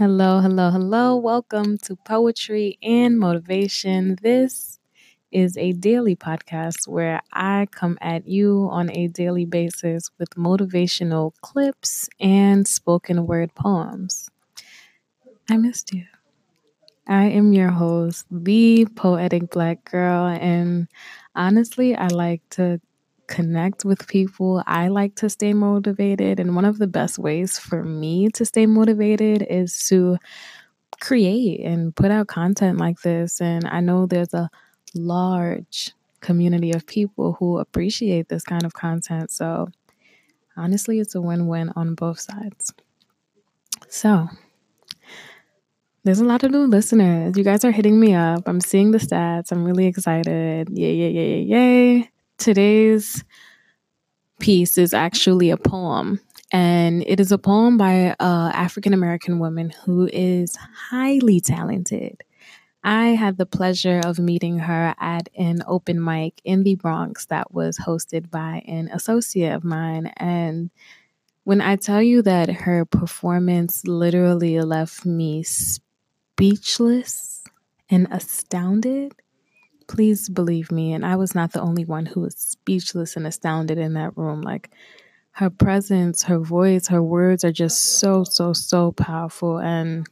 Hello, hello, hello. Welcome to Poetry and Motivation. This is a daily podcast where I come at you on a daily basis with motivational clips and spoken word poems. I missed you. I am your host, the poetic black girl, and honestly, I like to connect with people. I like to stay motivated. And one of the best ways for me to stay motivated is to create and put out content like this. And I know there's a large community of people who appreciate this kind of content. So honestly, it's a win win on both sides. So, there's a lot of new listeners. You guys are hitting me up. I'm seeing the stats. I'm really excited. Yay, yay, yay, yay, yay today's piece is actually a poem, and it is a poem by an African American woman who is highly talented. I had the pleasure of meeting her at an open mic in the Bronx that was hosted by an associate of mine. And when I tell you that her performance literally left me speechless and astounded, Please believe me. And I was not the only one who was speechless and astounded in that room. Like her presence, her voice, her words are just so, so, so powerful. And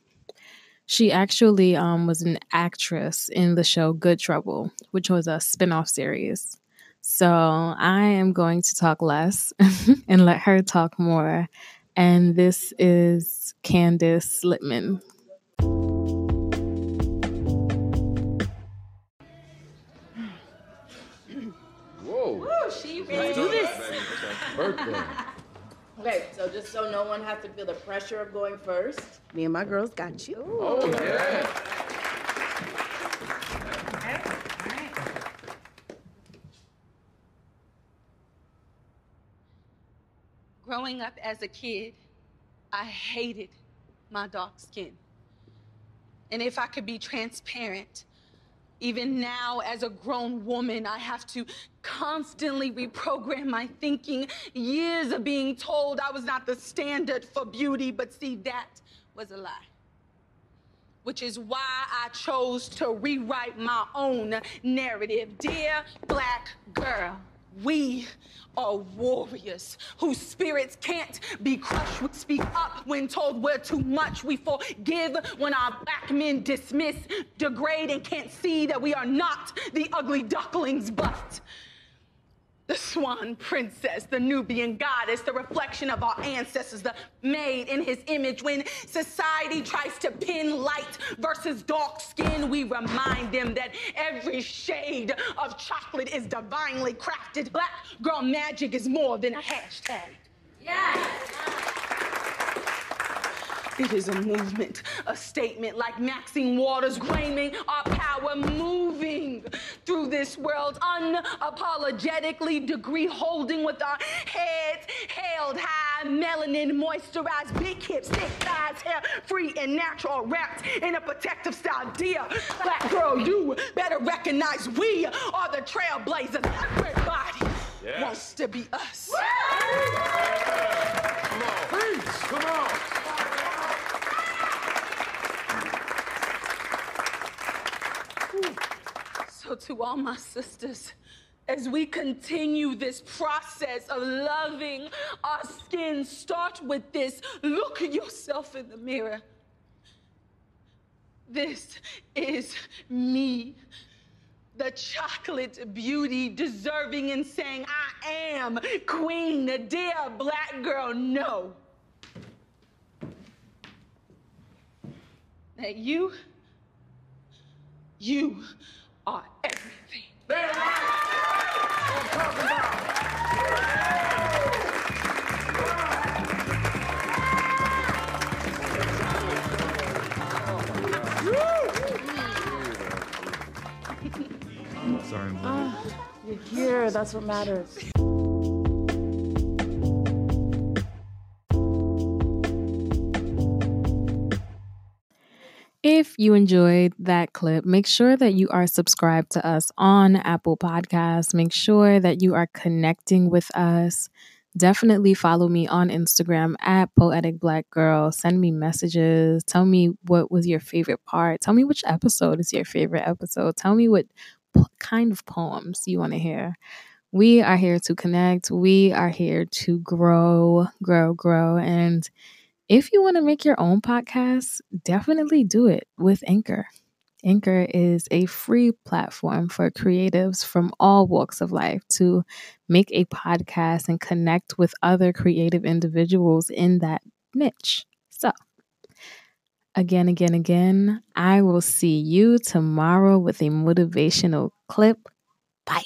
she actually um, was an actress in the show Good Trouble, which was a spin off series. So I am going to talk less and let her talk more. And this is Candice Slipman. birthday. Okay, so just so no one has to feel the pressure of going first, me and my girls got you. Oh, yeah. Growing up as a kid, I hated my dark skin. And if I could be transparent, even now, as a grown woman, I have to constantly reprogram my thinking. Years of being told I was not the standard for beauty, but see, that was a lie. Which is why I chose to rewrite my own narrative. Dear black girl, we are warriors whose spirits can't be crushed. We speak up when told we're too much. We forgive when our black men dismiss, degrade, and can't see that we are not the ugly ducklings, but the swan princess, the Nubian goddess, the reflection of our ancestors, the made in his image. When society tries to pin light versus dark skin, we remind them that every shade of chocolate is divinely crafted. Black girl magic is more than a hashtag. Yes. It is a movement, a statement like Maxine Waters claiming our power moving through this world unapologetically, degree holding with our heads held high, melanin moisturized, big hips, thick thighs, hair free and natural, wrapped in a protective style. Dear black girl, you better recognize we are the trailblazers. Everybody yes. wants to be us. Come to all my sisters, as we continue this process of loving our skin, start with this look at yourself in the mirror. This is me, the chocolate beauty, deserving and saying, I am queen, the dear black girl. No. That you, you are everything. That's what I'm talking about. Sorry, uh, you're here. That's what matters. If you enjoyed that clip, make sure that you are subscribed to us on Apple Podcasts. Make sure that you are connecting with us definitely follow me on Instagram at Poetic Black Girl. Send me messages. Tell me what was your favorite part. Tell me which episode is your favorite episode. Tell me what kind of poems you want to hear. We are here to connect. We are here to grow, grow, grow. And if you want to make your own podcast, definitely do it with Anchor. Anchor is a free platform for creatives from all walks of life to make a podcast and connect with other creative individuals in that niche. So, again, again, again, I will see you tomorrow with a motivational clip. Bye.